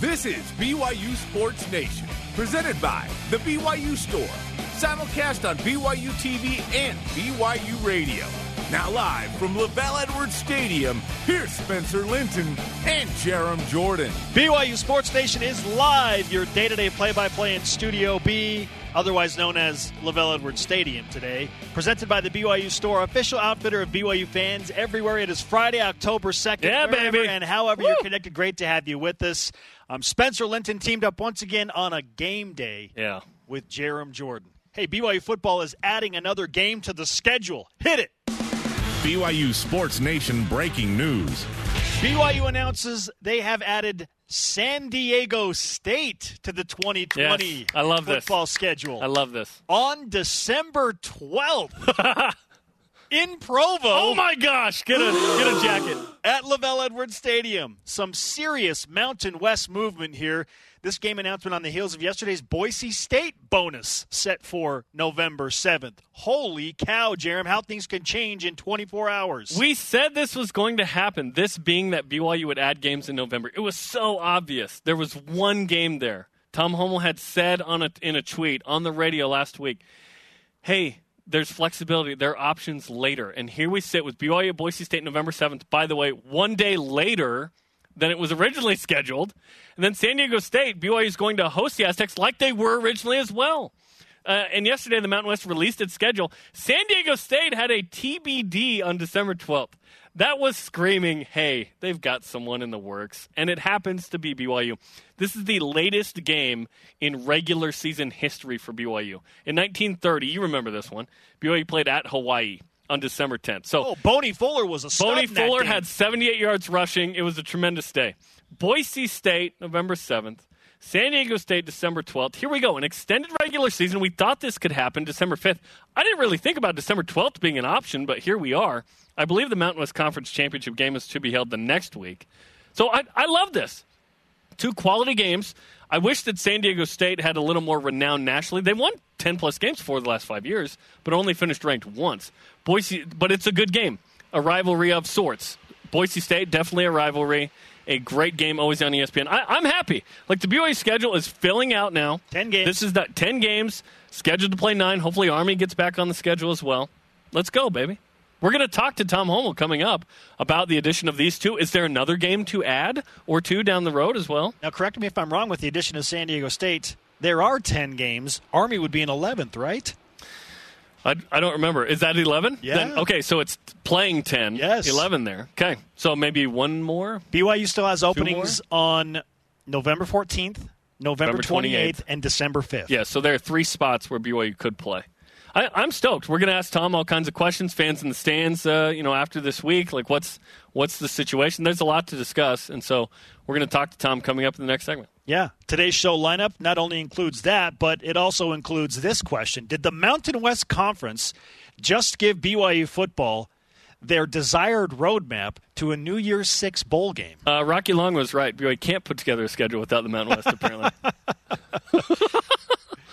This is BYU Sports Nation, presented by The BYU Store. Simulcast on BYU TV and BYU Radio. Now live from LaVelle Edwards Stadium, here's Spencer Linton and Jarom Jordan. BYU Sports Nation is live, your day-to-day play-by-play in Studio B, otherwise known as LaVelle Edwards Stadium today. Presented by the BYU Store, official outfitter of BYU fans everywhere. It is Friday, October 2nd. Yeah, wherever baby. And however Woo. you're connected, great to have you with us. Um, Spencer Linton teamed up once again on a game day Yeah. with Jarom Jordan. Hey, BYU football is adding another game to the schedule. Hit it. BYU Sports Nation breaking news. BYU announces they have added San Diego State to the 2020 Yes, I love this. football schedule. I love this. On December 12th in Provo Oh my gosh! Get a get a jacket. at LaVelle Edwards Stadium. Some serious Mountain West movement here. This game announcement on the heels of yesterday's Boise State bonus set for November 7th. Holy cow, Jarom, how things can change in 24 hours. We said this was going to happen. This being that BYU would add games in November. It was so obvious. There was one game there. Tom Holmoe had said on a, in a tweet on the radio last week, "Hey, there's flexibility. There are options later." And here we sit with BYU Boise State November 7th. By the way, one day later than it was originally scheduled. And then San Diego State, BYU is going to host the Aztecs like they were originally as well. Uh, and yesterday, the Mountain West released its schedule. San Diego State had a TBD on December 12th. That was screaming, hey, they've got someone in the works. And it happens to be BYU. This is the latest game in regular season history for BYU. In 1930, you remember this one, BYU played at Hawaii on December 10th. So oh, Boney Fuller was a stud Boney Fuller had 78 yards rushing. It was a tremendous day. Boise State, November 7th. San Diego State, December 12th. Here we go. An extended regular season. We thought this could happen December 5th. I didn't really think about December 12th being an option, but here we are. I believe the Mountain West Conference Championship game is to be held the next week. So I, I love this. Two quality games. I wish that San Diego State had a little more renown nationally. They won 10 plus games for the last five years, but only finished ranked once. Boise, but it's a good game, a rivalry of sorts. Boise State, definitely a rivalry. A great game always on ESPN. I, I'm happy. Like the BYU schedule is filling out now. 10 games. This is the 10 games, scheduled to play nine. Hopefully, Army gets back on the schedule as well. Let's go, baby. We're going to talk to Tom Holmoe coming up about the addition of these two. Is there another game to add or two down the road as well? Now, correct me if I'm wrong with the addition of San Diego State. There are 10 games. Army would be in 11th, right? I, I don't remember. Is that 11? Yeah. Then, okay, so it's playing 10. Yes. 11 there. Okay. So maybe one more? BYU still has openings on November 14th, November November 28th, 28th. and December 5th. Yeah, so there are three spots where BYU could play. I, I'm stoked. We're going to ask Tom all kinds of questions. Fans in the stands, uh, you know, after this week, like what's what's the situation? There's a lot to discuss, and so we're going to talk to Tom coming up in the next segment. Yeah. Today's show lineup not only includes that, but it also includes this question Did the Mountain West Conference just give BYU football their desired roadmap to a New Year's Six bowl game? Uh, Rocky Long was right. BYU can't put together a schedule without the Mountain West. Apparently,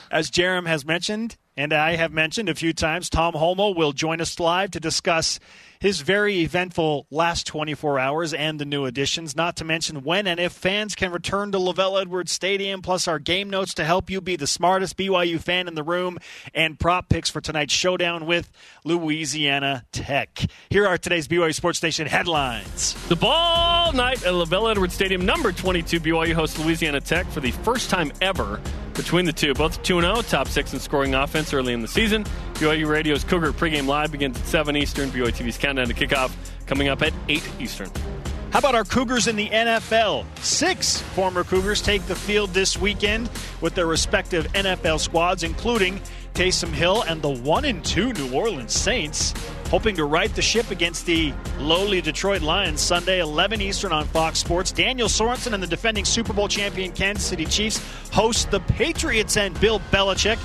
As Jarom has mentioned, and I have mentioned a few times, Tom Holmoe will join us live to discuss his very eventful last 24 hours and the new additions, not to mention when and if fans can return to LaVelle Edwards Stadium, plus our game notes to help you be the smartest BYU fan in the room, and prop picks for tonight's showdown with Louisiana Tech. Here are today's BYU Sports Nation headlines. the ball night at LaVelle Edwards Stadium, number 22. BYU hosts Louisiana Tech for the first time ever between the two. Both 2 0, top six in scoring offense early in the season. BYU Radio's Cougar pregame live begins at 7 Eastern. BYU TV's countdown to kickoff coming up at 8 Eastern. How about our Cougars in the NFL? Six former Cougars take the field this weekend with their respective NFL squads, including Taysom Hill and the 1 and 2 New Orleans Saints, hoping to right the ship against the lowly Detroit Lions Sunday, 11 Eastern on Fox Sports. Daniel Sorensen and the defending Super Bowl champion Kansas City Chiefs host the Patriots and Bill Belichick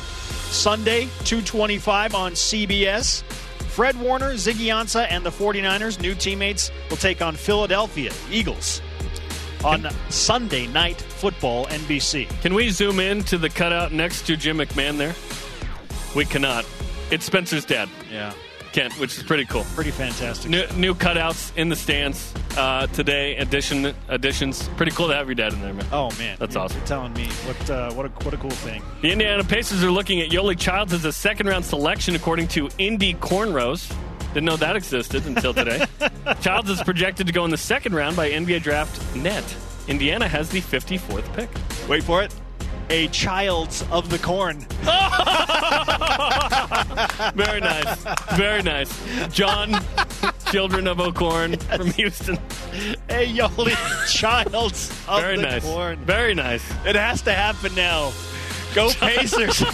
Sunday, 225 on CBS. Fred Warner, Ziggy Ansah, and the 49ers, new teammates, will take on Philadelphia Eagles on Sunday Night Football, NBC. Can we zoom in to the cutout next to Jim McMahon there? We cannot. It's Spencer's dad. Yeah. Kent, which is pretty cool. Pretty fantastic. New, new cutouts in the stands uh, today. Addition additions. Pretty cool to have your dad in there, man. Oh man, That's You're awesome. telling me what uh, what a what a cool thing. The Indiana Pacers are looking at Yoeli Childs as a second round selection, according to Indy Cornrows. Didn't know that existed until today. Childs is projected to go in the second round by NBA Draft Net. Indiana has the 54th pick. Wait for it. A child's of the corn. Very nice. Very nice. John, children of O'Corn from Houston. A Yoeli child's of Very the nice. corn. Very nice. It has to happen now. Go Pacers.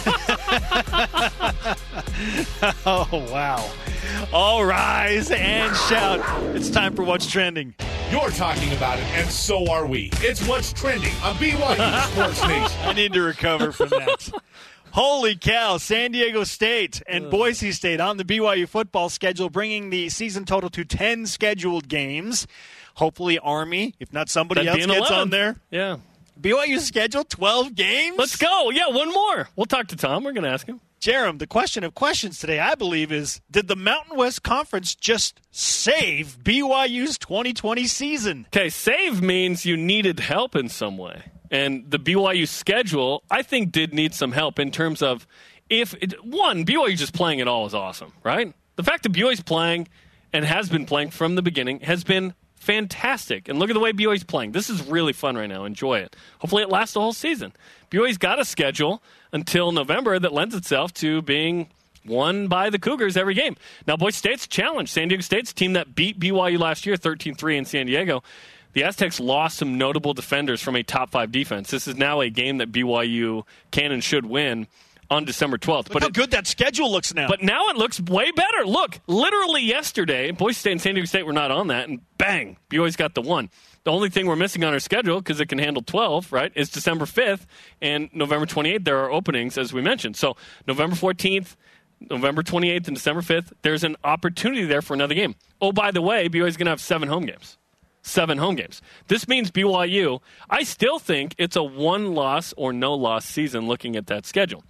oh, wow. All rise and shout. It's time for What's Trending. You're talking about it, and so are we. It's what's trending on BYU Sports Nation. I need to recover from that. Holy cow, San Diego State and Boise State on the BYU football schedule, bringing the season total to 10 scheduled games. Hopefully, Army, if not somebody That'd else gets 11. on there. Yeah. BYU schedule 12 games? Let's go. Yeah, one more. We'll talk to Tom. We're going to ask him. Jarom, the question of questions today, I believe, is did the Mountain West Conference just save BYU's 2020 season? Okay, save means you needed help in some way. And the BYU schedule, I think, did need some help in terms of if it, one, BYU just playing it all is awesome, right? The fact that BYU's playing and has been playing from the beginning has been fantastic. And look at the way BYU's playing. This is really fun right now. Enjoy it. Hopefully, it lasts the whole season. BYU's got a schedule until November that lends itself to being won by the Cougars every game. Now, Boise State's challenge. San Diego State's team that beat BYU last year 13 3 in San Diego. The Aztecs lost some notable defenders from a top five defense. This is now a game that BYU can and should win on December 12th. But But how it, good that schedule looks now. but now it looks way better. Look, literally yesterday, Boise State and San Diego State were not on that, and bang, BYU's got the one. The only thing we're missing on our schedule, because it can handle 12, right, is December 5th and November 28th. There are openings, as we mentioned. So November 14th, November 28th, and December 5th, there's an opportunity there for another game. Oh, by the way, BYU's going to have seven home games. Seven home games. This means BYU, I still think it's a one loss or no loss season looking at that schedule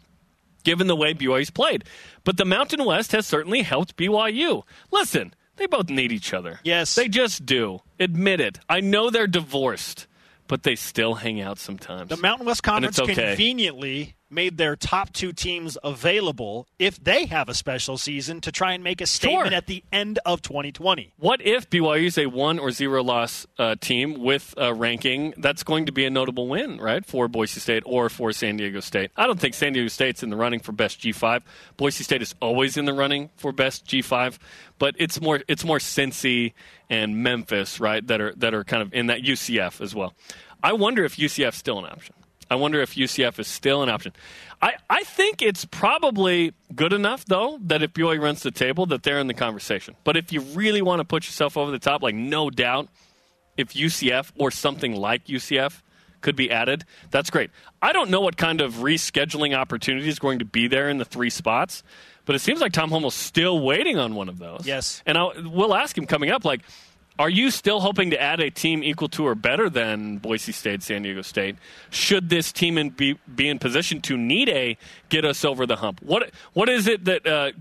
given the way BYU's played. But the Mountain West has certainly helped BYU. Listen, they both need each other. Yes. They just do. Admit it. I know they're divorced, but they still hang out sometimes. the Mountain West Conference okay. conveniently made their top two teams available if they have a special season to try and make a statement Sure. at the end of 2020. What if BYU is a one or zero loss uh, team with a ranking that's going to be a notable win, right, for Boise State or for San Diego State? I don't think San Diego State's in the running for best G5. Boise State is always in the running for best G5, but it's more it's more Cincy and Memphis, right, that are that are kind of in that UCF as well. I wonder if UCF's still an option. I wonder if UCF is still an option. I, I think it's probably good enough, though, that if BYU runs the table, that they're in the conversation. But if you really want to put yourself over the top, like no doubt, if UCF or something like UCF could be added, that's great. I don't know what kind of rescheduling opportunity is going to be there in the three spots, but it seems like Tom Holmoe's still waiting on one of those. Yes. And I'll, we'll ask him coming up, like, are you still hoping to add a team equal to or better than Boise State, San Diego State? Should this team in be, be in position to need a get us over the hump? What What is it that uh,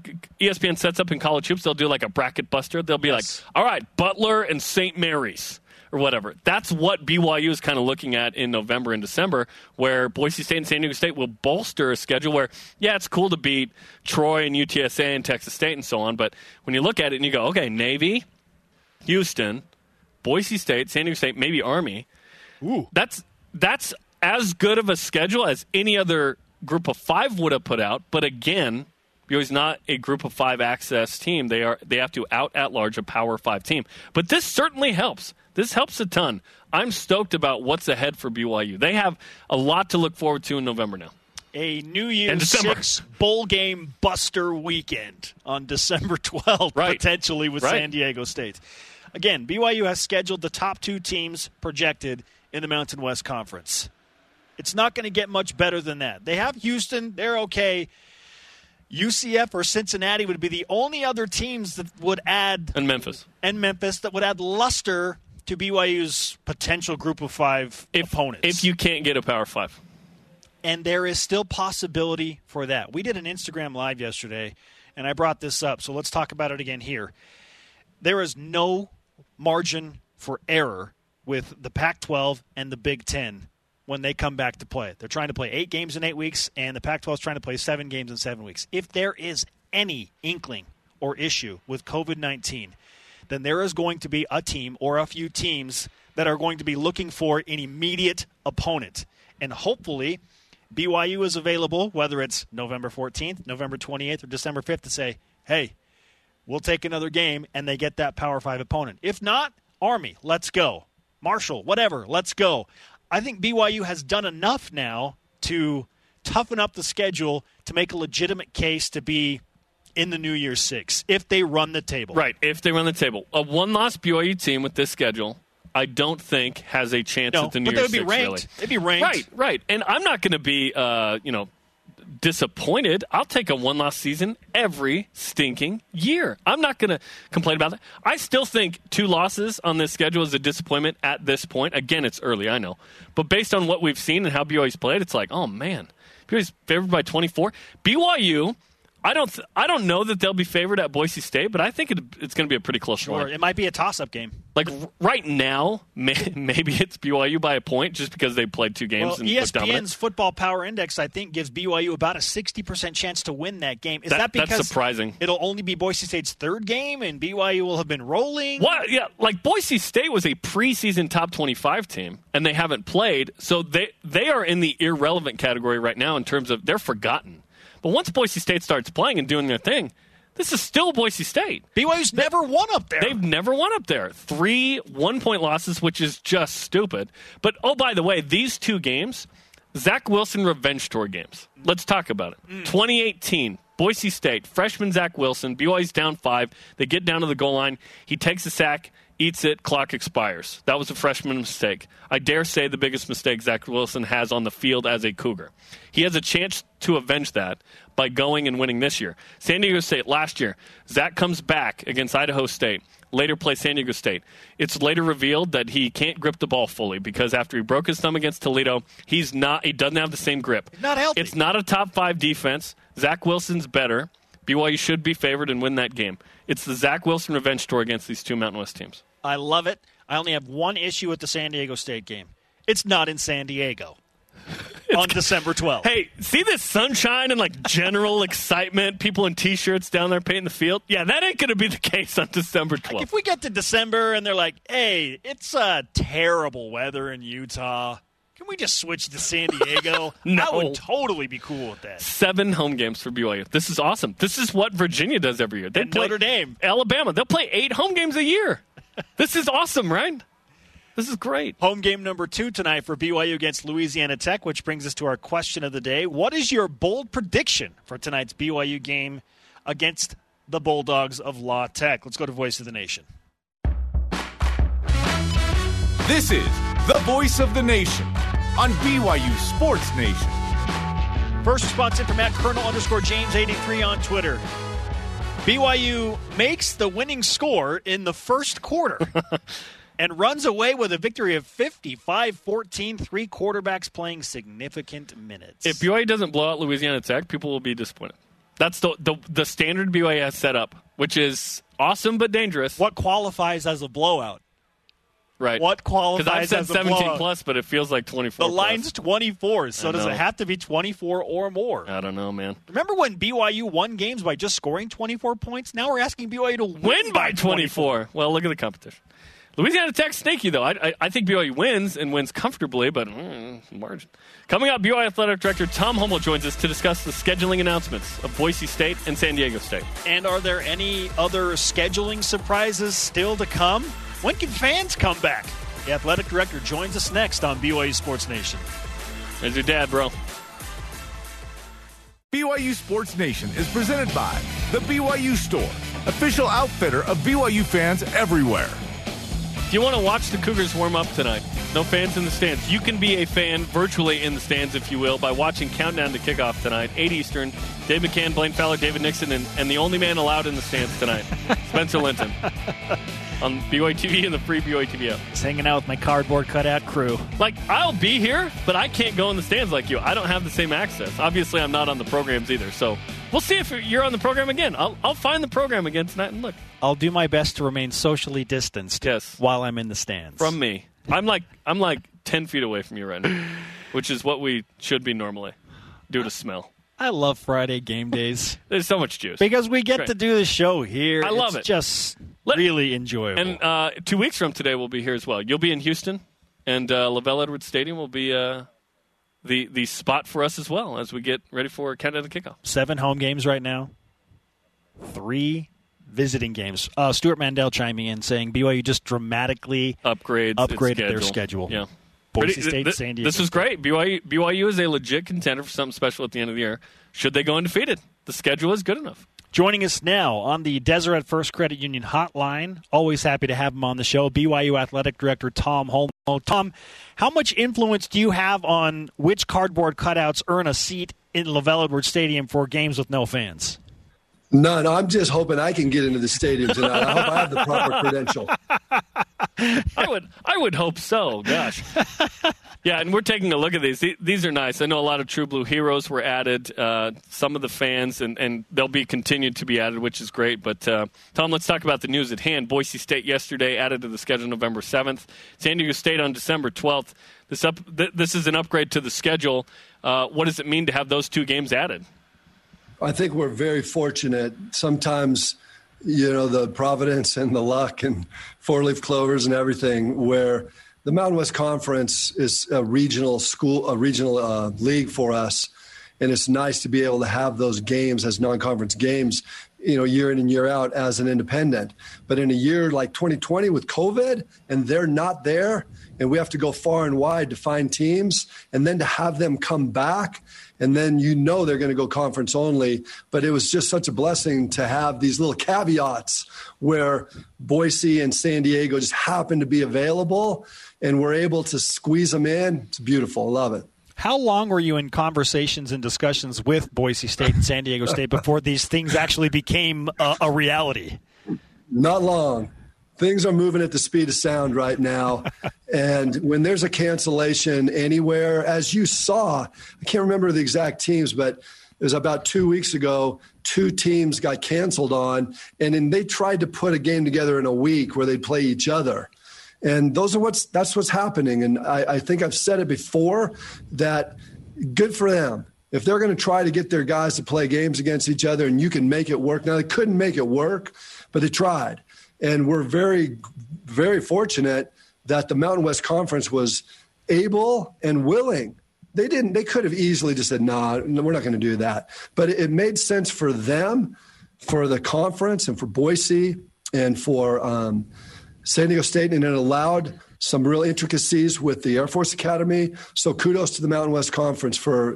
ESPN sets up in college hoops? They'll do like a bracket buster. They'll be Yes. like, all right, Butler and St. Mary's or whatever. That's what BYU is kind of looking at in November and December, where Boise State and San Diego State will bolster a schedule where, yeah, it's cool to beat Troy and UTSA and Texas State and so on. But when you look at it and you go, okay, Navy, Houston, Boise State, San Diego State, maybe Army. Ooh. That's that's as good of a schedule as any other group of five would have put out. But again, BYU's not a group of five access team. They are they have to out at large a power five team. But this certainly helps. This helps a ton. I'm stoked about what's ahead for BYU. They have a lot to look forward to in November now. A New Year's Six bowl game buster weekend on December 12th, Right. potentially with Right. San Diego State. Again, BYU has scheduled the top two teams projected in the Mountain West Conference. It's not going to get much better than that. They have Houston, they're okay. UCF or Cincinnati would be the only other teams that would add, And Memphis. and Memphis, that would add luster to BYU's potential group of five If, opponents if you can't get a power five. And there is still possibility for that. We did an Instagram live yesterday, and I brought this up, so let's talk about it again here. There is no margin for error with the Pac 12 and the Big Ten when they come back to play. They're trying to play eight games in eight weeks, and the Pac 12 is trying to play seven games in seven weeks. If there is any inkling or issue with COVID 19, then there is going to be a team or a few teams that are going to be looking for an immediate opponent. And hopefully, BYU is available, whether it's November 14th, November 28th, or December 5th, to say, hey, we'll take another game, and they get that Power 5 opponent. If not, Army, let's go. Marshall, whatever, let's go. I think BYU has done enough now to toughen up the schedule to make a legitimate case to be in the New Year's Six if they run the table. Right, if they run the table. A one loss BYU team with this schedule, I don't think has a chance no, at the New but Year's would be ranked. really. They'd be ranked. Right, right. And I'm not going to be, uh, you know, disappointed. I'll take a one loss season every stinking year. I'm not going to complain about that. I still think two losses on this schedule is a disappointment at this point. Again, it's early, I know. But based on what we've seen and how BYU's played, it's like, oh, man. BYU's favored by 24. BYU. I don't. Th- I don't know that they'll be favored at Boise State, but I think it, it's going to be a pretty close Or one. it might be a toss-up game. Like r- right now, may, maybe it's BYU by a point just because they played two games Well, and. ESPN's Football Power Index, I think, gives BYU about a 60% chance to win that game. Is that, That- that's because surprising. it'll only be Boise State's third game and BYU will have been rolling? What? Yeah, like Boise State was a preseason top twenty-five team, and they haven't played, so they they are in the irrelevant category right now in terms of they're forgotten. But once Boise State starts playing and doing their thing, this is still Boise State. BYU's never won up there. They've never won up there. Three one point losses, which is just stupid. But oh, by the way, these two games, Zach Wilson revenge tour games. Let's talk about it. Mm. 2018, Boise State, freshman Zach Wilson, BYU's down five. They get down to the goal line. He takes a sack, eats it, clock expires. That was a freshman mistake. I dare say the biggest mistake Zach Wilson has on the field as a Cougar. He has a chance to avenge that by going and winning this year. San Diego State last year, Zach comes back against Idaho State. Later plays San Diego State. It's later revealed that he can't grip the ball fully because after he broke his thumb against Toledo, he's not. He doesn't have the same grip. Not healthy. It's not a top five defense. Zach Wilson's better. BYU should be favored and win that game. It's the Zach Wilson revenge tour against these two Mountain West teams. I love it. I only have one issue with the San Diego State game. It's not in San Diego on December 12th. Hey, see this sunshine and like general excitement, people in t-shirts down there painting the field? Yeah, that ain't going to be the case on December 12th. If we get to December and they're like, hey, it's uh, terrible weather in Utah, can we just switch to San Diego? No. I would totally be cool with that. Seven home games for BYU. This is awesome. This is what Virginia does every year. They And play Notre Dame. Alabama. They'll play eight home games a year. This is awesome, right? This is great. Home game number two tonight for BYU against Louisiana Tech, which brings us to our question of the day. What is your bold prediction for tonight's BYU game against the Bulldogs of La Tech? Let's go to Voice of the Nation. This is the voice of the nation on BYU Sports Nation. First response in from at Colonel underscore James 83 on Twitter. BYU makes the winning score in the first quarter and runs away with a victory of 55 14, three quarterbacks playing significant minutes. If BYU doesn't blow out Louisiana Tech, people will be disappointed. That's the the, the standard BYU has set up, which is awesome but dangerous. what qualifies as a blowout? Right. What qualifies Because I've said as 17 blowout? plus, but it feels like 24 The plus. line's 24, so does it have to be 24 or more? I don't know, man. Remember when BYU won games by just scoring 24 points? Now we're asking BYU to win, Win by 24. Well, look at the competition. Louisiana Tech sneaky though. I, I, I think BYU wins and wins comfortably, but mm, margin. Coming up, BYU athletic director Tom Holmoe joins us to discuss the scheduling announcements of Boise State and San Diego State. And are there any other scheduling surprises still to come? When can fans come back? The athletic director joins us next on BYU Sports Nation. There's your dad, bro. BYU Sports Nation is presented by The BYU Store, official outfitter of BYU fans everywhere. If you want to watch the Cougars warm up tonight, no fans in the stands. You can be a fan virtually in the stands, if you will, by watching Countdown to Kickoff tonight, 8 Eastern. Dave McCann, Blaine Fowler, David Nixon, and, and the only man allowed in the stands tonight, Spencer Linton. On BYU TV and the free BYU TV app. Just hanging out with my cardboard cutout crew. Like, I'll be here, but I can't go in the stands like you. I don't have the same access. Obviously, I'm not on the programs either. So we'll see if you're on the program again. I'll, I'll find the program again tonight and look. I'll do my best to remain socially distanced Yes. while I'm in the stands. From me. I'm like I'm like 10 feet away from you right now, which is what we should be normally due to smell. I love Friday game days There's so much juice. because we get Great. to do the show here. I love It's it. just Let- really enjoyable. And uh, two weeks from today, we'll be here as well. You'll be in Houston, and uh, Lavelle Edwards Stadium will be uh, the the spot for us as well as we get ready for Canada kickoff. Seven home games right now, three visiting games. Uh, Stewart Mandel chiming in saying BYU just dramatically Upgrades, its Upgraded their schedule. Yeah. Boise State, th- San Diego. This is great. BYU, BYU is a legit contender for something special at the end of the year. Should they go undefeated? The schedule is good enough. Joining us now on the Deseret First Credit Union hotline. Always happy to have him on the show. BYU Athletic Director Tom Holmoe. Tom, how much influence do you have on which cardboard cutouts earn a seat in Lavelle Edwards Stadium for games with no fans? None. I'm just hoping I can get into the stadium tonight. I hope I have the proper credential. I would I would hope so. Gosh. Yeah, and we're taking a look at these. These are nice. I know a lot of True Blue heroes were added. Uh, some of the fans, and, and they'll be continued to be added, which is great. But uh, Tom, let's talk about the news at hand. Boise State yesterday added to the schedule November seventh. San Diego State on December twelfth. This up. Th- this is an upgrade to the schedule. Uh, what does it mean to have those two games added? I think we're very fortunate. Sometimes, you know, the providence and the luck and four leaf clovers and everything, where the Mountain West Conference is a regional school, a regional uh, league for us. And it's nice to be able to have those games as non conference games, you know, year in and year out as an independent. But in a year like 2020 with COVID and they're not there, and we have to go far and wide to find teams, and then to have them come back, and then you know they're going to go conference only. But it was just such a blessing to have these little caveats where Boise and San Diego just happen to be available, and we're able to squeeze them in. It's beautiful. I love it. How long were you in conversations and discussions with Boise State and San Diego State before these things actually became a, a reality? Not long. Things are moving at the speed of sound right now. and when there's a cancellation anywhere, as you saw, I can't remember the exact teams, but it was about two weeks ago, two teams got canceled on, and then they tried to put a game together in a week where they'd play each other. And those are what's that's what's happening. And I, I think I've said it before that good for them. If they're going to try to get their guys to play games against each other and you can make it work. Now they couldn't make it work, but they tried. And we're very, very fortunate that the Mountain West Conference was able and willing. They didn't, they could have easily just said, nah, no, we're not going to do that. But it made sense for them, for the conference, and for Boise, and for um, San Diego State, and it allowed some real intricacies with the Air Force Academy. So kudos to the Mountain West Conference for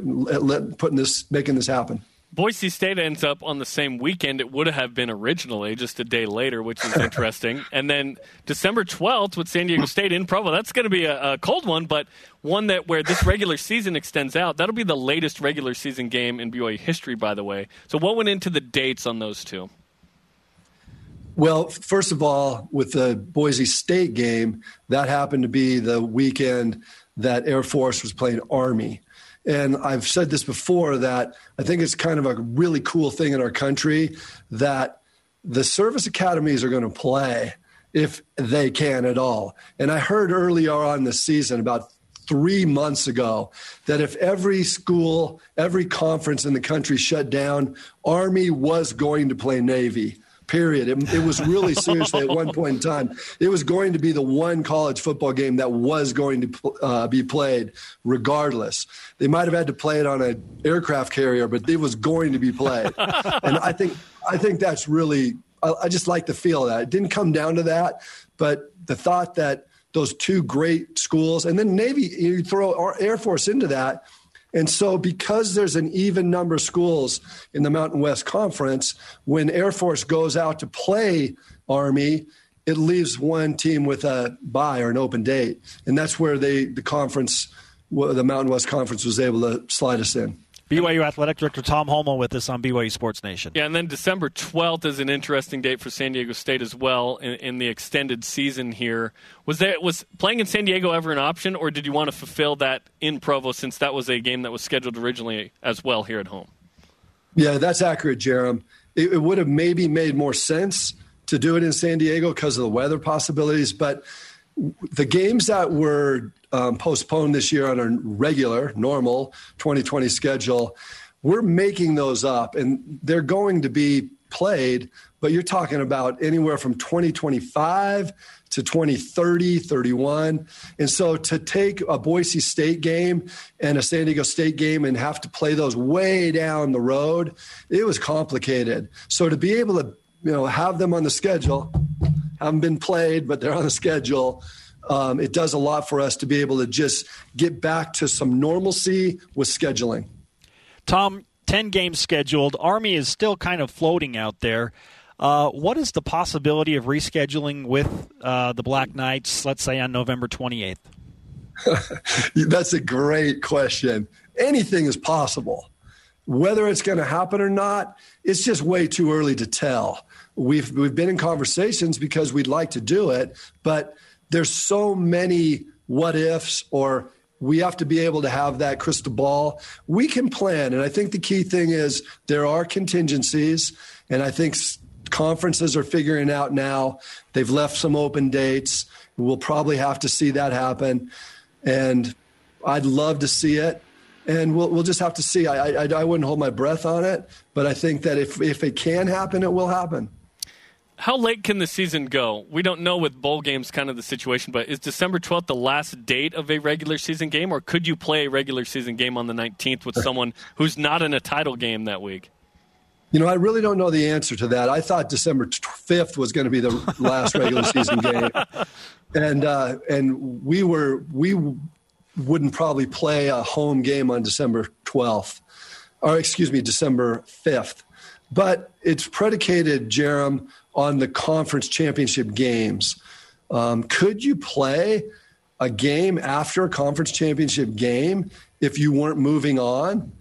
putting this, making this happen. Boise State ends up on the same weekend it would have been originally, just a day later, which is interesting. and then December 12th with San Diego State in Provo. That's going to be a, a cold one, but one that where this regular season extends out. That'll be the latest regular season game in BYU history, by the way. So what went into the dates on those two? Well, first of all, with the Boise State game, that happened to be the weekend that Air Force was playing Army. And I've said this before that I think it's kind of a really cool thing in our country that the service academies are going to play if they can at all. And I heard earlier on this season, about three months ago, that if every school, every conference in the country shut down, Army was going to play Navy period. It, it was really seriously at one point in time. It was going to be the one college football game that was going to uh, be played regardless. They might have had to play it on an aircraft carrier, but it was going to be played. and I think I think that's really. I, I just like the feel of that. It didn't come down to that, but the thought that those two great schools and then Navy, you throw our Air Force into that. And so, because there's an even number of schools in the Mountain West Conference, when Air Force goes out to play Army, it leaves one team with a bye or an open date, and that's where they the conference, the Mountain West Conference, was able to slide us in. BYU Athletic Director Tom Holmoe with us on BYU Sports Nation. Yeah, and then December 12th is an interesting date for San Diego State as well in, in, the extended season here. Was there was playing in San Diego ever an option, or did you want to fulfill that in Provo since that was a game that was scheduled originally as well here at home? Yeah, that's accurate, Jarom. It, it would have maybe made more sense to do it in San Diego because of the weather possibilities, but the games that were um, postponed this year on a regular, normal 2020 schedule, we're making those up and they're going to be played, but you're talking about anywhere from 2025 to 2030, 31. And so to take a Boise State game and a San Diego State game and have to play those way down the road, it was complicated. So to be able to, you know, have them on the schedule, haven't been played, but they're on the schedule. Um, it does a lot for us to be able to just get back to some normalcy with scheduling. Tom, 10 games scheduled. Army is still kind of floating out there. Uh, what is the possibility of rescheduling with uh, the Black Knights, let's say on November 28th? That's a great question. Anything is possible. Whether it's going to happen or not, it's just way too early to tell we've we've been in conversations because we'd like to do it, but there's so many what ifs or we have to be able to have that crystal ball. We can plan, and I think the key thing is there are contingencies, and I think conferences are figuring out now. They've left some open dates. We'll probably have to see that happen, and I'd love to see it and we'll we'll just have to see. I, I I wouldn't hold my breath on it, but I think that if if it can happen, it will happen how late can the season go? We don't know with bowl games kind of the situation, but is December 12th the last date of a regular season game, or could you play a regular season game on the 19th with someone who's not in a title game that week? You know, I really don't know the answer to that. I thought December 5th was going to be the last regular season game. And, uh, and we were, we wouldn't probably play a home game on December 12th, or excuse me, December 5th. But it's predicated, Jarom, on the conference championship games. Um, could you play a game after a conference championship game if you weren't moving on?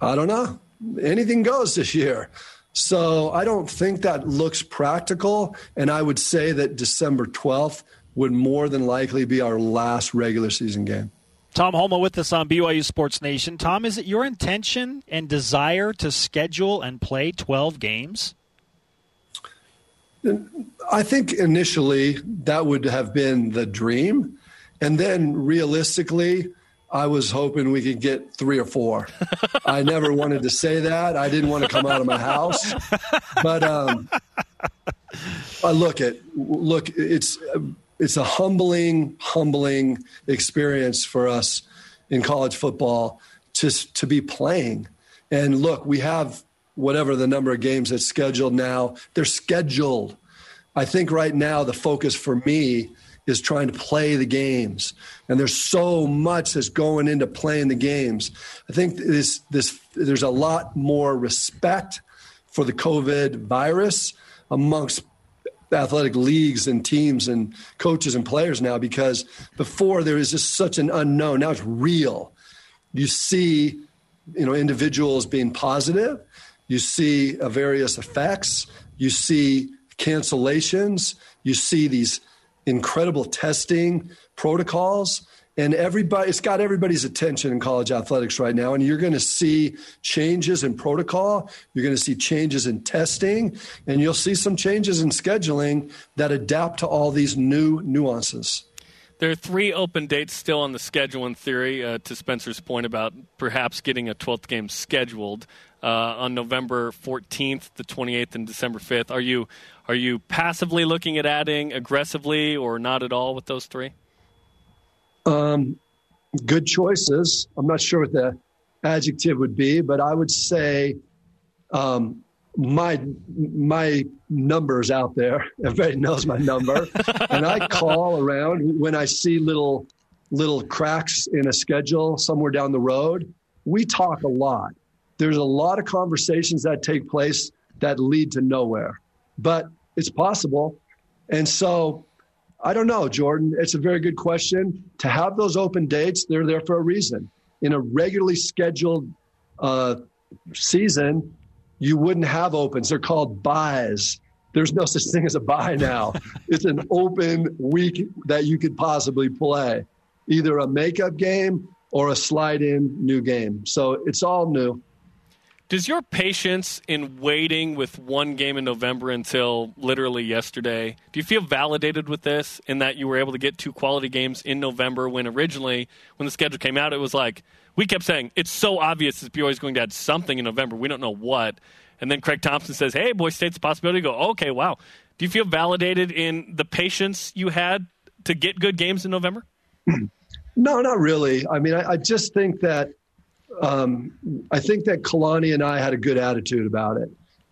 I don't know. Anything goes this year. So I don't think that looks practical. And I would say that December 12th would more than likely be our last regular season game. Tom Holmoe with us on BYU Sports Nation. Tom, is it your intention and desire to schedule and play 12 games? I think initially that would have been the dream. And then realistically, I was hoping we could get three or four. I never wanted to say that. I didn't want to come out of my house. But um, I look at look, it's it's a humbling, humbling experience for us in college football to to be playing. And look, we have whatever the number of games that's scheduled now, they're scheduled. I think right now the focus for me is trying to play the games. And there's so much that's going into playing the games. I think this this there's a lot more respect for the COVID virus amongst athletic leagues and teams and coaches and players now because before there was just such an unknown. Now it's real. You see, you know, individuals being positive you see uh, various effects. You see cancellations. You see these incredible testing protocols. And everybody, it's got everybody's attention in college athletics right now. And you're going to see changes in protocol. You're going to see changes in testing. And you'll see some changes in scheduling that adapt to all these new nuances. There are three open dates still on the schedule in theory, uh, to Spencer's point about perhaps getting a 12th game scheduled uh, on November 14th, the 28th, and December 5th. Are you are you passively looking at adding aggressively or not at all with those three? Um, good choices. I'm not sure what the adjective would be, but I would say um, my my numbers out there. Everybody knows my number, and I call around when I see little little cracks in a schedule somewhere down the road. We talk a lot, there's a lot of conversations that take place that lead to nowhere, but it's possible. And so I don't know, Jordan. It's a very good question. To have those open dates, they're there for a reason. in a regularly scheduled uh, season, you wouldn't have opens. They're called byes. There's no such thing as a bye now. it's an open week that you could possibly play, either a makeup game or a slide in new game. So it's all new. Does your patience in waiting with one game in November until literally yesterday, do you feel validated with this in that you were able to get two quality games in November when originally, when the schedule came out, it was like, we kept saying, it's so obvious that BYU is going to add something in November. We don't know what. And then Craig Thompson says, hey, Boy State's a possibility. You go, okay, wow. Do you feel validated in the patience you had to get good games in November? No, not really. I mean, I, I just think that um, I think that Kalani and I had a good attitude about it.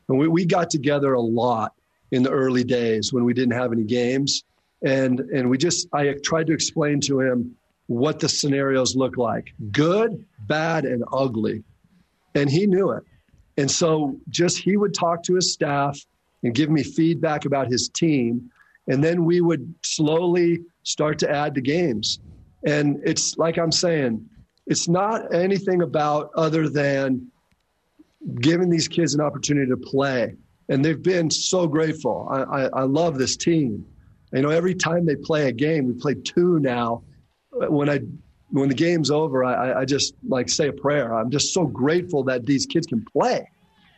And we, we got together a lot in the early days when we didn't have any games. And, and we just, I tried to explain to him what the scenarios look like good, bad, and ugly. And he knew it. And so just he would talk to his staff and give me feedback about his team. And then we would slowly start to add the games. And it's like I'm saying, it's not anything about other than giving these kids an opportunity to play. And they've been so grateful. I, I, I love this team. You know, every time they play a game, we play two now. When I when the game's over, I, I just like say a prayer. I'm just so grateful that these kids can play.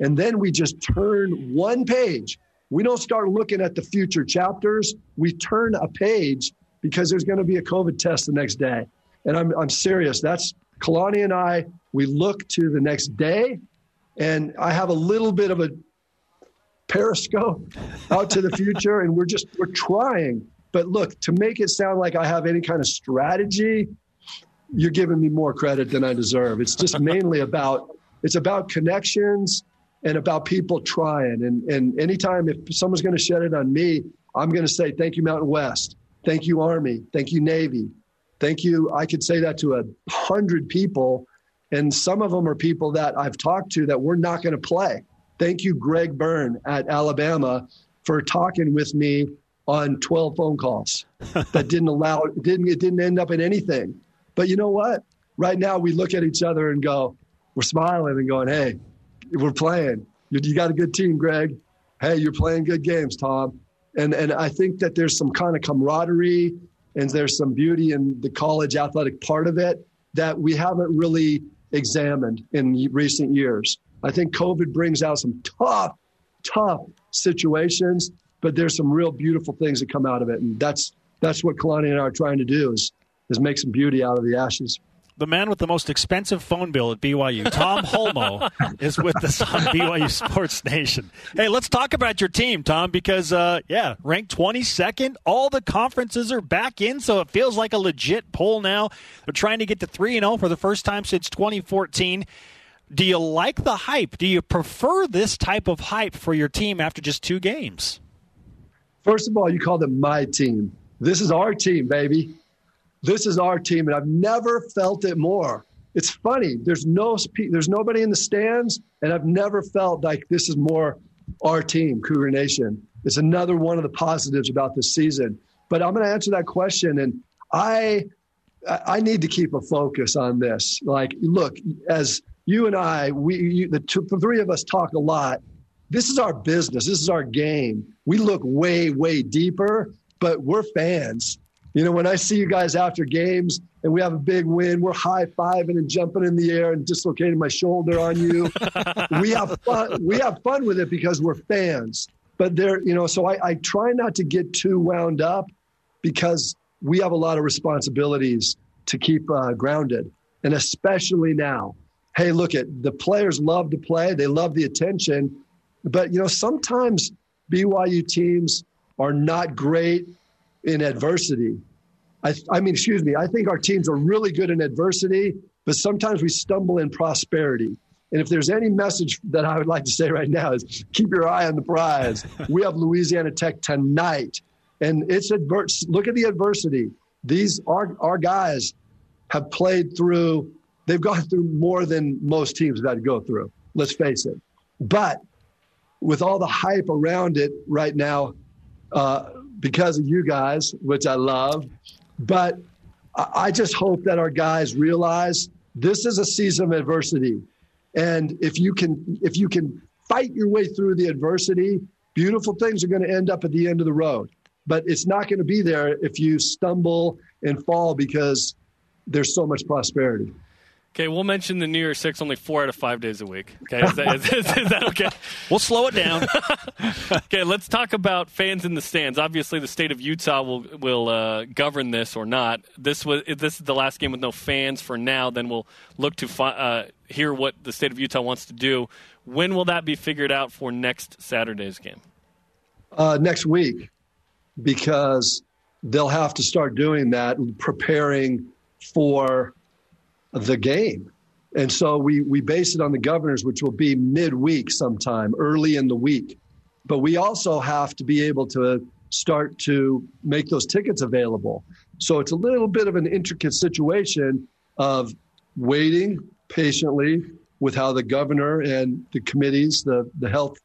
And then we just turn one page. We don't start looking at the future chapters. We turn a page because there's going to be a COVID test the next day. And I'm, I'm serious. That's Kalani and I, we look to the next day. And I have a little bit of a periscope out to the future. And we're just, we're trying. But look, to make it sound like I have any kind of strategy, you're giving me more credit than I deserve. It's just mainly about, it's about connections and about people trying. And, and anytime if someone's going to shed it on me, I'm going to say, thank you, Mountain West. Thank you, Army. Thank you, Navy. Thank you. I could say that to a hundred people, and some of them are people that I've talked to that we're not going to play. Thank you, Greg Byrne at Alabama, for talking with me on 12 phone calls that didn't allow didn't it didn't end up in anything. But you know what? Right now we look at each other and go, we're smiling and going, hey, we're playing. You, you got a good team, Greg. Hey, you're playing good games, Tom and and I think that there's some kind of camaraderie and there's some beauty in the college athletic part of it that we haven't really examined in recent years. I think COVID brings out some tough, tough situations, but there's some real beautiful things that come out of it, and that's that's what Kalani and I are trying to do is is make some beauty out of the ashes the man with the most expensive phone bill at BYU, Tom Holmoe, is with us on BYU Sports Nation. Hey, let's talk about your team, Tom, because, uh, yeah, ranked 22nd. All the conferences are back in, so it feels like a legit poll now. They're trying to get to 3 0 for the first time since 2014. Do you like the hype? Do you prefer this type of hype for your team after just two games? First of all, you called it my team. This is our team, baby this is our team, and I've never felt it more. It's funny. There's no there's nobody in the stands, and I've never felt like this is more our team, Cougar Nation. It's another one of the positives about this season. But I'm going to answer that question, and I I need to keep a focus on this. Like, look, as you and I, we you, the, two, the three of us talk a lot. This is our business. This is our game. We look way, way deeper, but we're fans. You know, when I see you guys after games and we have a big win, we're high fiving and jumping in the air and dislocating my shoulder on you. we have fun. We have fun with it because we're fans. But there, you know, so I, I try not to get too wound up because we have a lot of responsibilities to keep uh, grounded, and especially now. Hey, look at the players love to play; they love the attention, but you know sometimes BYU teams are not great in adversity. I, I mean, excuse me, I think our teams are really good in adversity, but sometimes we stumble in prosperity. And if there's any message that I would like to say right now is keep your eye on the prize. we have Louisiana Tech tonight, and it's adverse. Look at the adversity. These our our guys have played through. They've gone through more than most teams have had to go through. Let's face it. But with all the hype around it right now, uh, because of you guys, which I love. But I just hope that our guys realize this is a season of adversity. And if you can if you can fight your way through the adversity, beautiful things are going to end up at the end of the road. But it's not going to be there if you stumble and fall because there's so much prosperity. Okay, we'll mention the New Year's Six only four out of five days a week. Okay, is that, is, is, is that okay? We'll slow it down. okay, let's talk about fans in the stands. Obviously, the state of Utah will will uh, govern this or not. This was this is the last game with no fans for now. Then we'll look to fi- uh, hear what the state of Utah wants to do. When will that be figured out for next Saturday's game? Uh, next week, because they'll have to start doing that, preparing for the game. And so we, we base it on the governors, which will be midweek sometime, early in the week. But we also have to be able to start to make those tickets available. So it's a little bit of an intricate situation of waiting patiently with how the governor and the committees, the, the health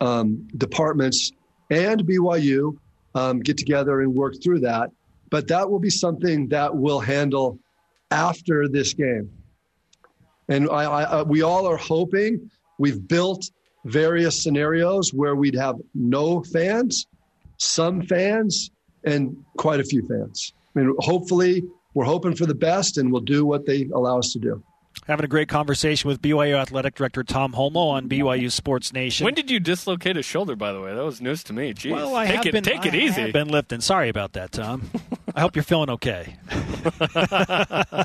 um, departments, and BYU um, get together and work through that. But that will be something that we'll handle after this game. And I, I, uh, we all are hoping we've built various scenarios where we'd have no fans, some fans, and quite a few fans. I mean, hopefully, we're hoping for the best and we'll do what they allow us to do. Having a great conversation with BYU Athletic Director Tom Holmoe on BYU Sports Nation. When did you dislocate a shoulder? By the way, that was news to me. Jeez. Well, I take have it, been, take it I easy. have been lifting. Sorry about that, Tom. I hope you're feeling okay.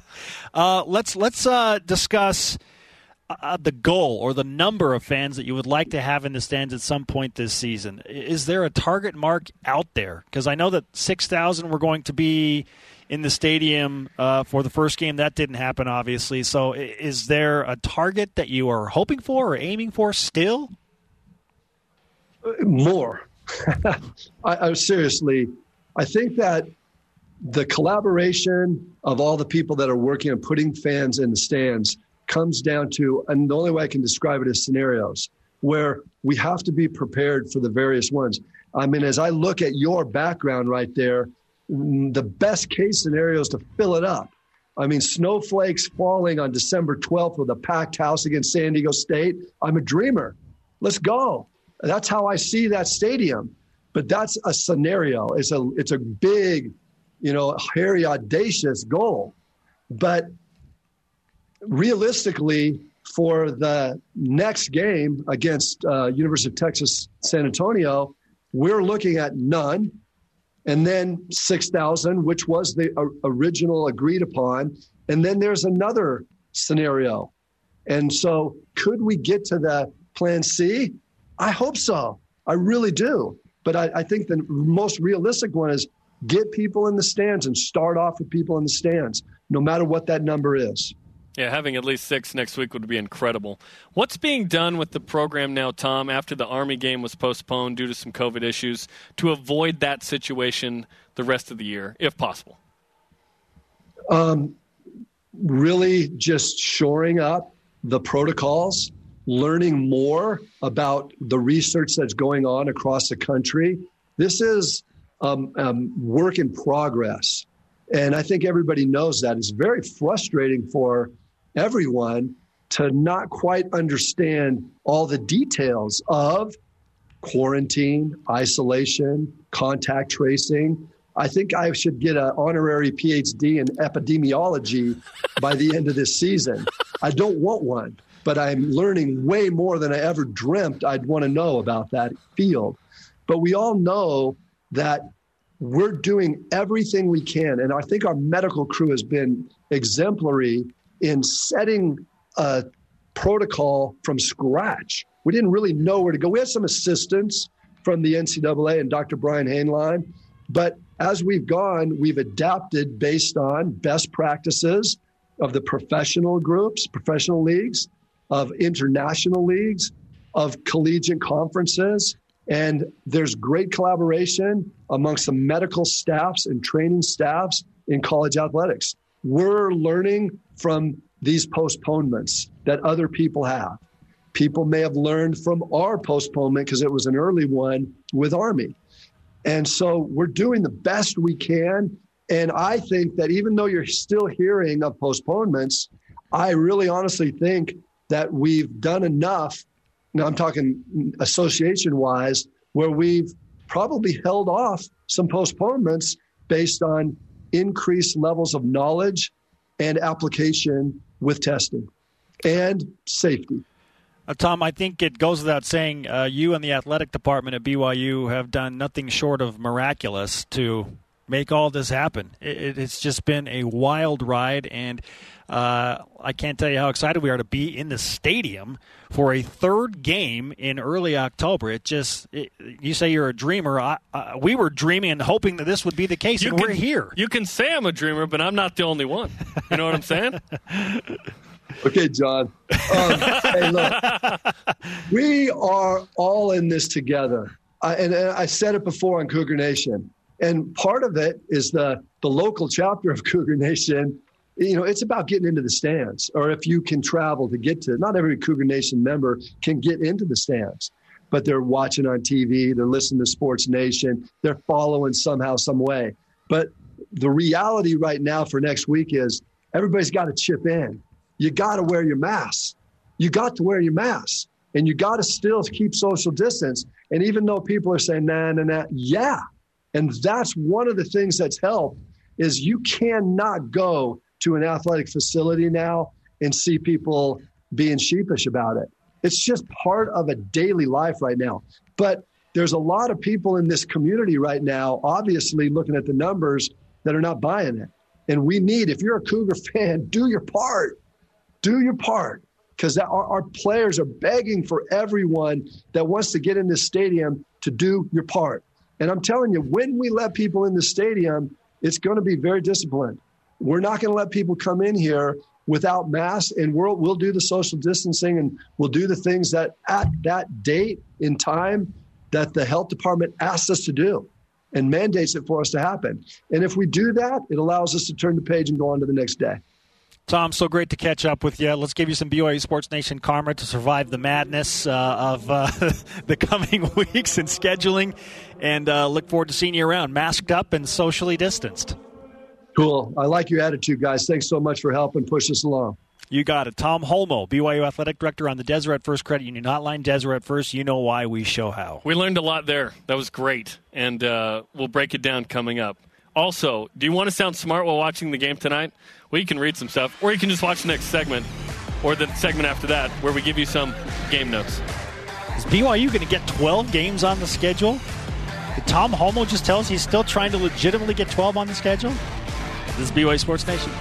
uh, let's let's uh, discuss uh, the goal or the number of fans that you would like to have in the stands at some point this season. Is there a target mark out there? Because I know that six thousand were going to be in the stadium uh, for the first game. That didn't happen, obviously. So, is there a target that you are hoping for or aiming for still? More. I, I seriously, I think that the collaboration of all the people that are working on putting fans in the stands comes down to, and the only way I can describe it is scenarios where we have to be prepared for the various ones. I mean, as I look at your background right there, mm, the best case scenario is to fill it up. I mean, snowflakes falling on December 12th with a packed house against San Diego State. I'm a dreamer. Let's go. That's how I see that stadium. But that's a scenario. It's a it's a big, you know, a hairy, audacious goal. But realistically, for the next game against uh, University of Texas San Antonio, we're looking at none and then 6,000, which was the original agreed upon. And then there's another scenario. And so, could we get to the plan C? I hope so. I really do. But I, I think the most realistic one is get people in the stands and start off with people in the stands, no matter what that number is. Yeah, having at least six next week would be incredible. What's being done with the program now, Tom, after the Army game was postponed due to some COVID issues to avoid that situation the rest of the year, if possible? Um, really just shoring up the protocols, learning more about the research that's going on across the country. This is um, um, work in progress. And I think everybody knows that. It's very frustrating for everyone to not quite understand all the details of quarantine, isolation, contact tracing. I think I should get an honorary PhD in epidemiology by the end of this season. I don't want one, but I'm learning way more than I ever dreamt I'd want to know about that field. But we all know that we're doing everything we can. And I think our medical crew has been exemplary in setting a protocol from scratch. We didn't really know where to go. We had some assistance from the NCAA and Dr. Brian Hainline, but as we've gone, we've adapted based on best practices of the professional groups, professional leagues, of international leagues, of collegiate conferences. And there's great collaboration amongst the medical staffs and training staffs in college athletics. We're learning from these postponements that other people have. People may have learned from our postponement because it was an early one with Army. And so we're doing the best we can. And I think that even though you're still hearing of postponements, I really honestly think that we've done enough. Now I'm talking association wise, where we've probably held off some postponements based on increased levels of knowledge and application with testing and safety. Uh, Tom, I think it goes without saying uh, you and the athletic department at BYU have done nothing short of miraculous to make all this happen. It, it's just been a wild ride, and uh, I can't tell you how excited we are to be in the stadium for a third game in early October. It just, it, you say you're a dreamer. I, we were dreaming and hoping that this would be the case, you and can, we're here. You can say I'm a dreamer, but I'm not the only one. You know what I'm saying? okay, John. Um, hey, look, we are all in this together. I, and I said it before on Cougar Nation. And part of it is the, the local chapter of Cougar Nation. You know, it's about getting into the stands, or if you can travel to get to. Not every Cougar Nation member can get into the stands, but they're watching on TV, they're listening to Sports Nation, they're following somehow, some way. But the reality right now for next week is everybody's got to chip in. You got to wear your mask. You got to wear your mask, and you got to still keep social distance. And even though people are saying, nah, nah, nah, yeah, and that's one of the things that's helped is you cannot go to an athletic facility now and see people being sheepish about it. It's just part of a daily life right now. But there's a lot of people in this community right now, obviously looking at the numbers that are not buying it. And we need, if you're a Cougar fan, do your part. Do your part. Because our, our players are begging for everyone that wants to get in this stadium to do your part. And I'm telling you, when we let people in the stadium, it's going to be very disciplined. We're not going to let people come in here without masks, and we'll, we'll do the social distancing and we'll do the things that at that date in time that the health department asks us to do and mandates it for us to happen. And if we do that, it allows us to turn the page and go on to the next day. Tom, so great to catch up with you. Let's give you some BYU Sports Nation karma to survive the madness uh, of uh, the coming weeks and scheduling, and uh, look forward to seeing you around, masked up and socially distanced. Cool. I like your attitude, guys. Thanks so much for helping push us along. You got it. Tom Holmoe, BYU Athletic Director on the Deseret First Credit Union Hotline. Deseret First, you know why we show how. We learned a lot there. That was great, and uh, we'll break it down coming up. Also, do you want to sound smart while watching the game tonight? Well, you can read some stuff, or you can just watch the next segment, or the segment after that, where we give you some game notes. Is BYU going to get 12 games on the schedule? Did Tom Holmoe just tell us he's still trying to legitimately get 12 on the schedule? This is BYU Sports Nation.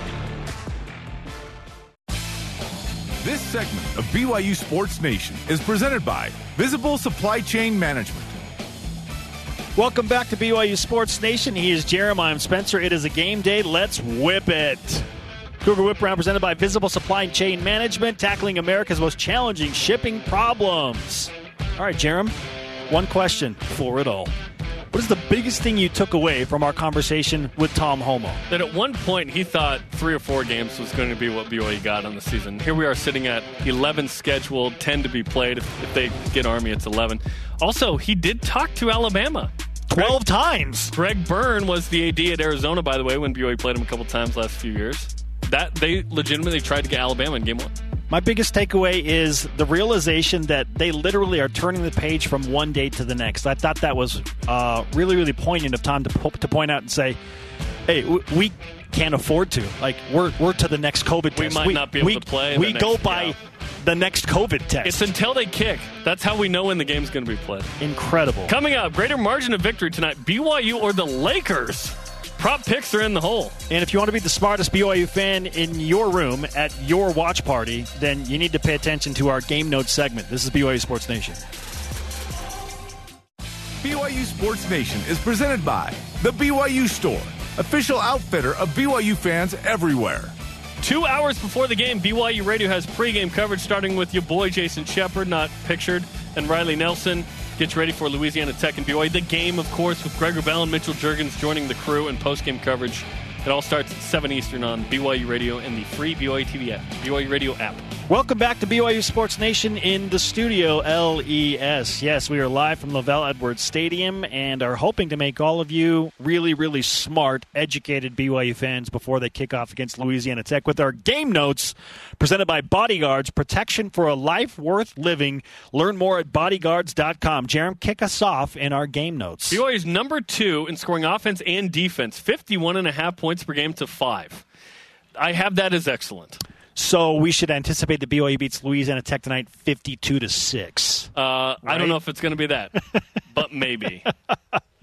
This segment of BYU Sports Nation is presented by Visible Supply Chain Management. Welcome back to BYU Sports Nation. He is Jeremiah Spencer. It is a game day. Let's whip it. Cougar Whip Round presented by Visible Supply Chain Management, tackling America's most challenging shipping problems. All right, Jarom, one question for it all. What is the biggest thing you took away from our conversation with Tom Holmoe? That at one point he thought three or four games was going to be what BYU got on the season. Here we are sitting at 11 scheduled, 10 to be played. If, if they get Army, it's 11. Also, he did talk to Alabama. 12 Greg, times. Greg Byrne was the AD at Arizona, by the way, when BYU played him a couple times last few years. That They legitimately tried to get Alabama in game one. My biggest takeaway is the realization that they literally are turning the page from one day to the next. I thought that was uh, really, really poignant of time to, po- to point out and say, hey, w- we can't afford to. Like, we're, we're to the next COVID test. We might we, not be able we, to play. We next, go by yeah. the next COVID test. It's until they kick. That's how we know when the game's going to be played. Incredible. Coming up, greater margin of victory tonight BYU or the Lakers? Prop picks are in the hole. And if you want to be the smartest BYU fan in your room at your watch party, then you need to pay attention to our Game Notes segment. This is BYU Sports Nation. BYU Sports Nation is presented by The BYU Store, official outfitter of BYU fans everywhere. Two hours before the game, BYU Radio has pregame coverage starting with your boy Jason Shepard, not pictured, and Riley Nelson gets ready for Louisiana Tech and BYU. The game, of course, with Greg Wrubell and Mitchell Juergens joining the crew and post-game coverage It all starts at 7 Eastern on BYU Radio and the free BYU TV app, BYU Radio app. Welcome back to BYU Sports Nation in the studio, LES. Yes, we are live from LaVell Edwards Stadium and are hoping to make all of you really, really smart, educated BYU fans before they kick off against Louisiana Tech with our game notes presented by Bodyguards, protection for a life worth living. Learn more at bodyguards.com. Jarom, kick us off in our game notes. BYU is number two in scoring offense and defense, 51 and a half points per game to five. I have that as excellent. So we should anticipate that BYU beats Louisiana Tech tonight, fifty-two to six. Uh. I don't know if it's going to be that, but maybe.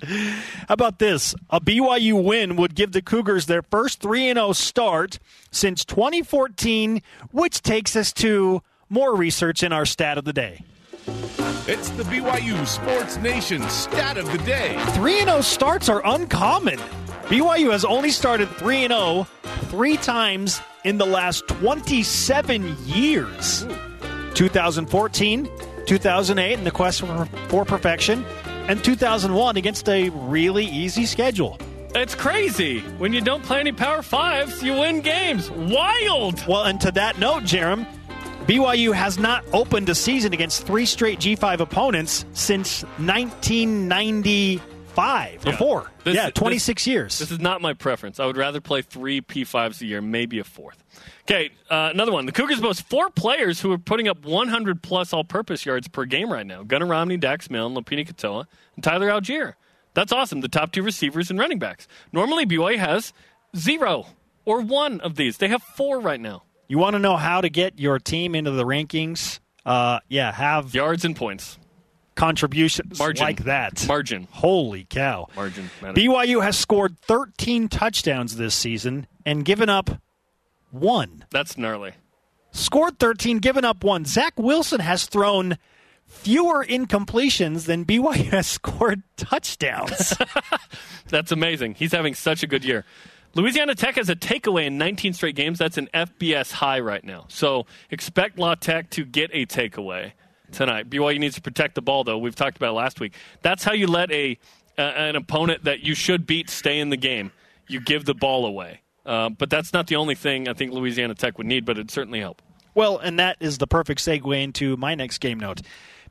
How about this? A BYU win would give the Cougars their first 3 and 0 start since 2014, which takes us to more research in our stat of the day. It's the BYU Sports Nation stat of the day. 3 0 starts are uncommon. BYU has only started 3 0 three times in the last 27 years 2014, 2008 in the quest for, perfection, and 2001 against a really easy schedule. It's crazy. When you don't play any Power Fives, you win games. Wild. Well, and to that note, Jarom, BYU has not opened a season against three straight G5 opponents since 1995 yeah. or four. This, yeah, 26 this, years. This is not my preference. I would rather play three P5s a year, maybe a fourth. Okay, uh, another one. The Cougars boast four players who are putting up 100 plus all purpose yards per game right now Gunnar Romney, Dax Milne, Lopini Katoa, and Tyler Allgeier. That's awesome. The top two receivers and running backs. Normally, BYU has zero or one of these. They have four right now. You want to know how to get your team into the rankings? Uh, yeah, have yards and points contributions Margin. like that. Margin. Holy cow. Margin. BYU has scored 13 touchdowns this season and given up one. That's gnarly. Scored 13, given up one. Zach Wilson has thrown fewer incompletions than BYU has scored touchdowns. That's amazing. He's having such a good year. Louisiana Tech has a takeaway in 19 straight games. That's an FBS high right now. So expect La Tech to get a takeaway tonight. BYU needs to protect the ball, though. We've talked about it last week. That's how you let a uh, an opponent that you should beat stay in the game. You give the ball away. Uh, but that's not the only thing I think Louisiana Tech would need, but it'd certainly help. Well, and that is the perfect segue into my next game note.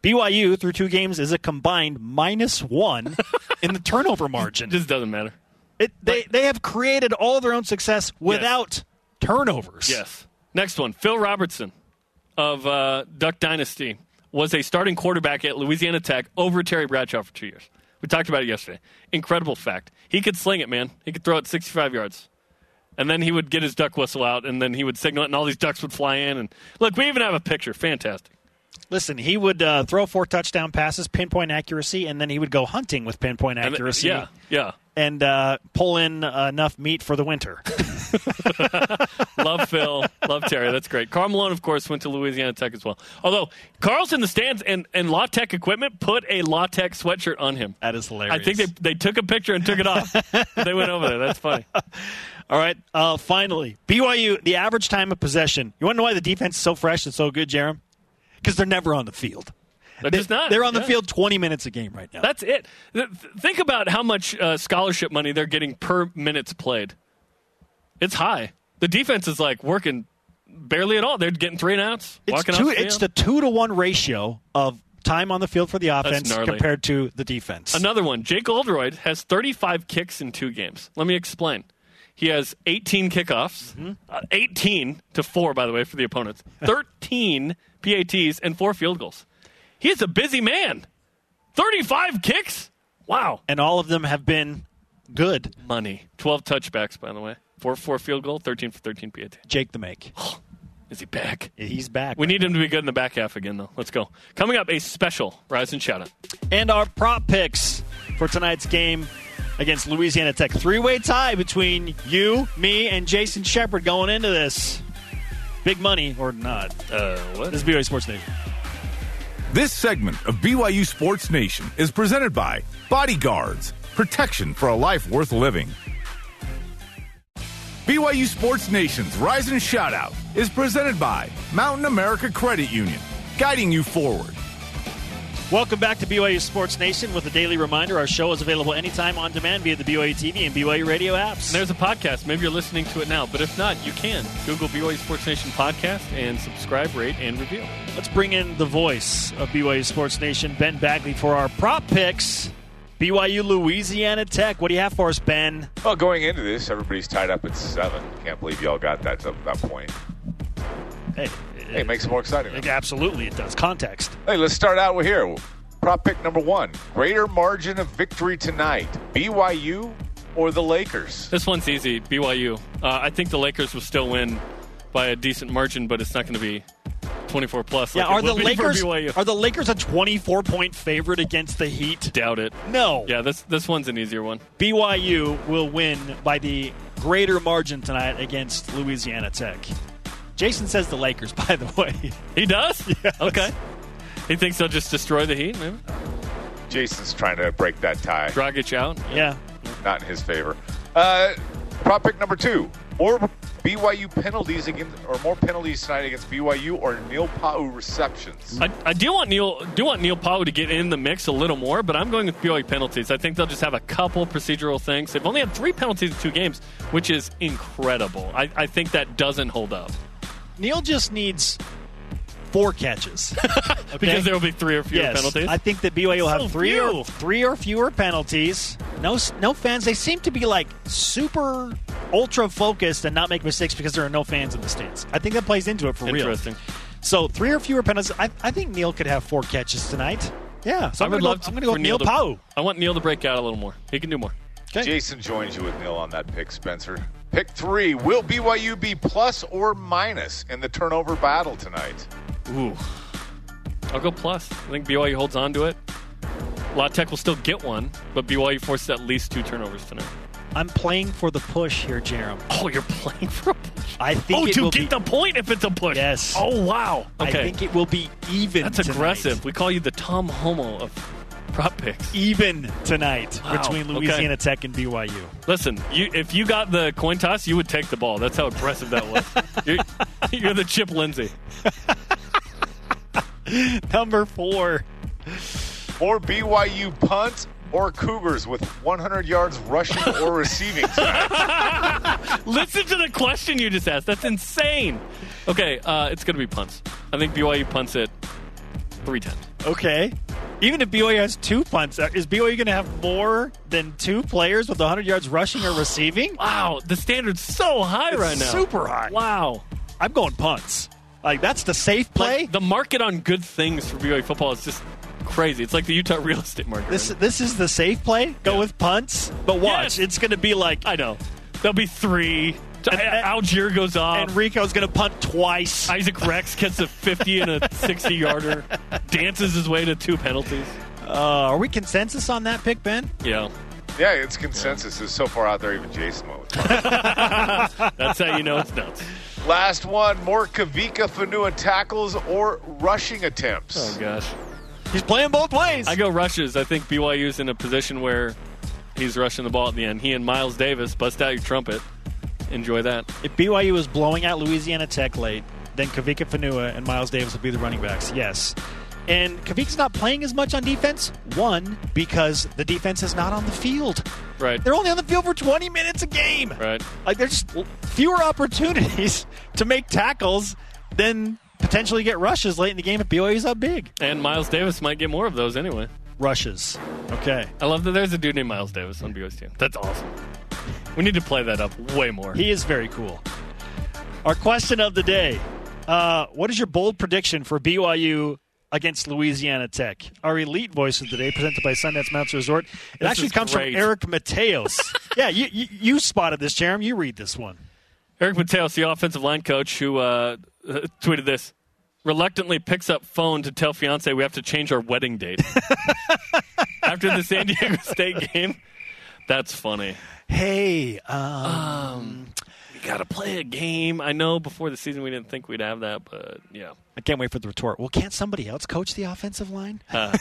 BYU through two games is a combined minus one in the turnover margin. This doesn't matter. It, they they have created all their own success without yes. turnovers. Yes. Next one, Phil Robertson of uh, Duck Dynasty was a starting quarterback at Louisiana Tech over Terry Bradshaw for two years. We talked about it yesterday. Incredible fact. He could sling it, man. He could throw it 65 yards and then he would get his duck whistle out, and then he would signal it, and all these ducks would fly in. And look, we even have a picture. Fantastic. Listen, he would uh, throw four touchdown passes, pinpoint accuracy, and then he would go hunting with pinpoint accuracy. yeah, yeah. And uh, pull in uh, enough meat for the winter. love Phil. Love Terry. That's great. Karl Malone, of course, went to Louisiana Tech as well. Although Karl's in the stands and, and La Tech equipment put a La Tech sweatshirt on him. That is hilarious. I think they, they took a picture and took it off. they went over there. That's funny. All right. Uh, finally, BYU, the average time of possession. You want to know why the defense is so fresh and so good, Jarom? Because they're never on the field. They're just not. They're on the yeah. field 20 minutes a game right now. That's it. Think about how much uh, scholarship money they're getting per minutes played. It's high. The defense is like working barely at all. They're getting three and outs. It's, two, it's the two to one ratio of time on the field for the offense compared to the defense. Another one. Jake Oldroyd has 35 kicks in two games. Let me explain. He has 18 kickoffs, mm-hmm. uh, 18 to 4, by the way, for the opponents, 13 PATs, and four field goals. He is a busy man. 35 kicks? Wow. And all of them have been good. Money. 12 touchbacks, by the way. 4 4 field goal, 13 for 13 PAT. Jake the Make. Is he back? He's back. We need him to be good in the back half again, though. Let's go. Coming up, a special Rise and Shout Out. And our prop picks for tonight's game against Louisiana Tech. Three way tie between you, me, and Jason Shepard going into this. Big money or not. Uh, what? This is BYU Sports Nation. This segment of BYU Sports Nation is presented by Bodyguards, protection for a life worth living. BYU Sports Nation's Rise and Shout Out is presented by Mountain America Credit Union, guiding you forward. Welcome back to BYU Sports Nation with a daily reminder our show is available anytime on demand via the BYU TV and BYU radio apps. And there's a podcast. Maybe you're listening to it now, but if not, you can. Google BYU Sports Nation podcast and subscribe, rate, and review. Let's bring in the voice of BYU Sports Nation, Ben Bagley, for our prop picks. BYU Louisiana Tech. What do you have for us, Ben? Well, going into this, everybody's tied up at seven. Can't believe y'all got that to that point. Hey, Hey, it makes it more exciting. it- absolutely it does. Context. Hey, let's start out with here. Prop pick number one: greater margin of victory tonight. BYU or the Lakers? This one's easy. BYU. Uh, I think the Lakers will still win by a decent margin, but it's not going to be 24 plus. Yeah, like it are the will be for Lakers are the Lakers a 24 point favorite against the Heat? Doubt it. No. Yeah, this this one's an easier one. BYU will win by the greater margin tonight against Louisiana Tech. Jason says the Lakers, by the way. He does. Yeah. Okay. He thinks they'll just destroy the Heat. Maybe Jason's trying to break that tie. Dragic out. Yeah. Not in his favor. Uh, prop pick number two: more BYU penalties against, or more penalties tonight against BYU or Neil Pau'u receptions. I, I do want Neil do want Neil Pau'u to get in the mix a little more, but I'm going with BYU penalties. I think they'll just have a couple procedural things. They've only had three penalties in two games, which is incredible. I, I think that doesn't hold up Neil just needs four catches. Okay? because there will be three or fewer yes, penalties. I think that BYU will have So three few. or three or fewer penalties. No, no fans. They seem to be like super ultra focused and not make mistakes because there are no fans in the stands. I think that plays into it for real. Interesting. So three or fewer penalties. I, I think Neil could have four catches tonight. Yeah, so I I'm would gonna love go, to, I'm going to go for with Neil to, Pau'u. I want Neil to break out a little more. He can do more. Okay. Jason joins you with Neil on that pick, Spencer. Pick three: Will BYU be plus or minus in the turnover battle tonight? Ooh. I'll go plus. I think BYU holds on to it. La Tech will still get one, but BYU forces at least two turnovers tonight. I'm playing for the push here, Jarom. Oh, you're playing for a push. I think Oh, it to will get be, the point if it's a push. Yes. Oh, wow. Okay. I think it will be even. That's tonight. aggressive. We call you the Tom Holmoe of prop picks. Even tonight Wow. between Okay. Louisiana Tech and BYU. Listen, you, if you got the coin toss, you would take the ball. That's how aggressive that was. you're, you're the Chip Lindsey. Number four. Or BYU punt or Cougars with 100 yards rushing or receiving? Listen to the question you just asked. That's insane. Okay, uh, it's going to be punts. I think BYU punts it 310. Okay. Even if BYU has two punts, uh, is BYU going to have more than two players with 100 yards rushing or receiving? Wow, the standard's so high right now. super high. Wow. I'm going punts. Like that's the safe play. Like, the market on good things for BYU football is just crazy. It's like the Utah real estate market. this right this is the safe play. Go Yeah. with punts, but watch, Yes. it's going to be like. I know. There'll be three. And- and- Allgeier goes off. Enrico's going to punt twice. Isaac Rex gets a 50 and a 60 yarder, dances his way to two penalties. Uh, are we consensus on that pick, Ben? Yeah. yeah, it's consensus. It's so far out there, even Jason went with. That's how you know it's nuts. Last one: more Kavika Fanua tackles or rushing attempts. Oh, gosh. He's playing both ways. I go rushes. I think BYU's in a position where he's rushing the ball at the end. He and Miles Davis bust out your trumpet. Enjoy that. If BYU is blowing out Louisiana Tech late, then Kavika Fanua and Miles Davis will be the running backs. Yes. And Kavika's not playing as much on defense. One, because the defense is not on the field. Right. They're only on the field for 20 minutes a game. Right. Like there's fewer opportunities to make tackles than potentially get rushes late in the game if BYU's up big. And Miles Davis might get more of those anyway. Rushes. Okay. I love that there's a dude named Miles Davis on BYU's team. That's awesome. We need to play that up way more. He is very cool. Our question of the day uh, What is your bold prediction for BYU against Louisiana Tech? Our elite voice of the day, presented by Sundance Mountain Resort. It This actually comes great. from Eric Mateos. yeah, you, you, you spotted this, Jarom. You read this one. Eric Mateos, the offensive line coach, who uh, tweeted this, reluctantly picks up phone to tell fiance we have to change our wedding date after the San Diego State game. That's funny. Hey, um, We got to play a game. I know before the season we didn't think we'd have that, but yeah. I can't wait for the retort. Well, can't somebody else coach the offensive line? Uh,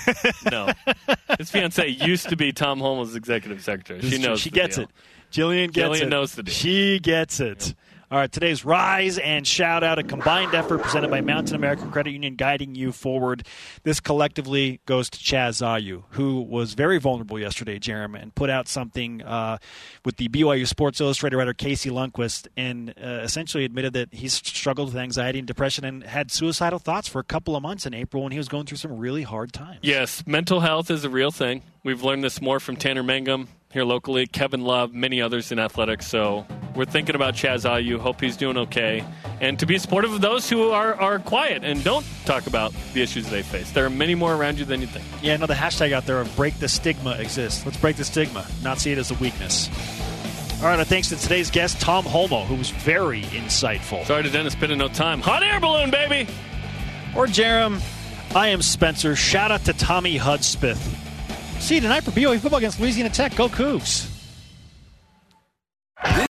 no. His fiance used to be Tom Holmoe's executive secretary. She knows. She gets deal. it. Jillian gets Jillian it. knows the deal. She gets it. All right, today's rise and shout out a combined effort presented by Mountain American Credit Union guiding you forward. This collectively goes to Chaz Zayu, who was very vulnerable yesterday, Jarom, and put out something uh, with the BYU Sports Illustrated writer Casey Lundquist and uh, essentially admitted that he struggled with anxiety and depression and had suicidal thoughts for a couple of months in April when he was going through some really hard times. Yes, mental health is a real thing. We've learned this more from Tanner Mangum here locally, Kevin Love, many others in athletics. So we're thinking about Chaz Ayu. Hope he's doing okay. And to be supportive of those who are, are quiet and don't talk about the issues they face. There are many more around you than you think. Yeah, another hashtag out there of break the stigma exists. Let's break the stigma, not see it as a weakness. All right, thanks to today's guest, Tom Holmoe, who was very insightful. Sorry to Dennis Pitta, no time. Hot air balloon, baby! Or Jarom, I am Spencer. Shout out to Tommy Hudspeth. See you tonight for BYU football against Louisiana Tech. Go Cougs!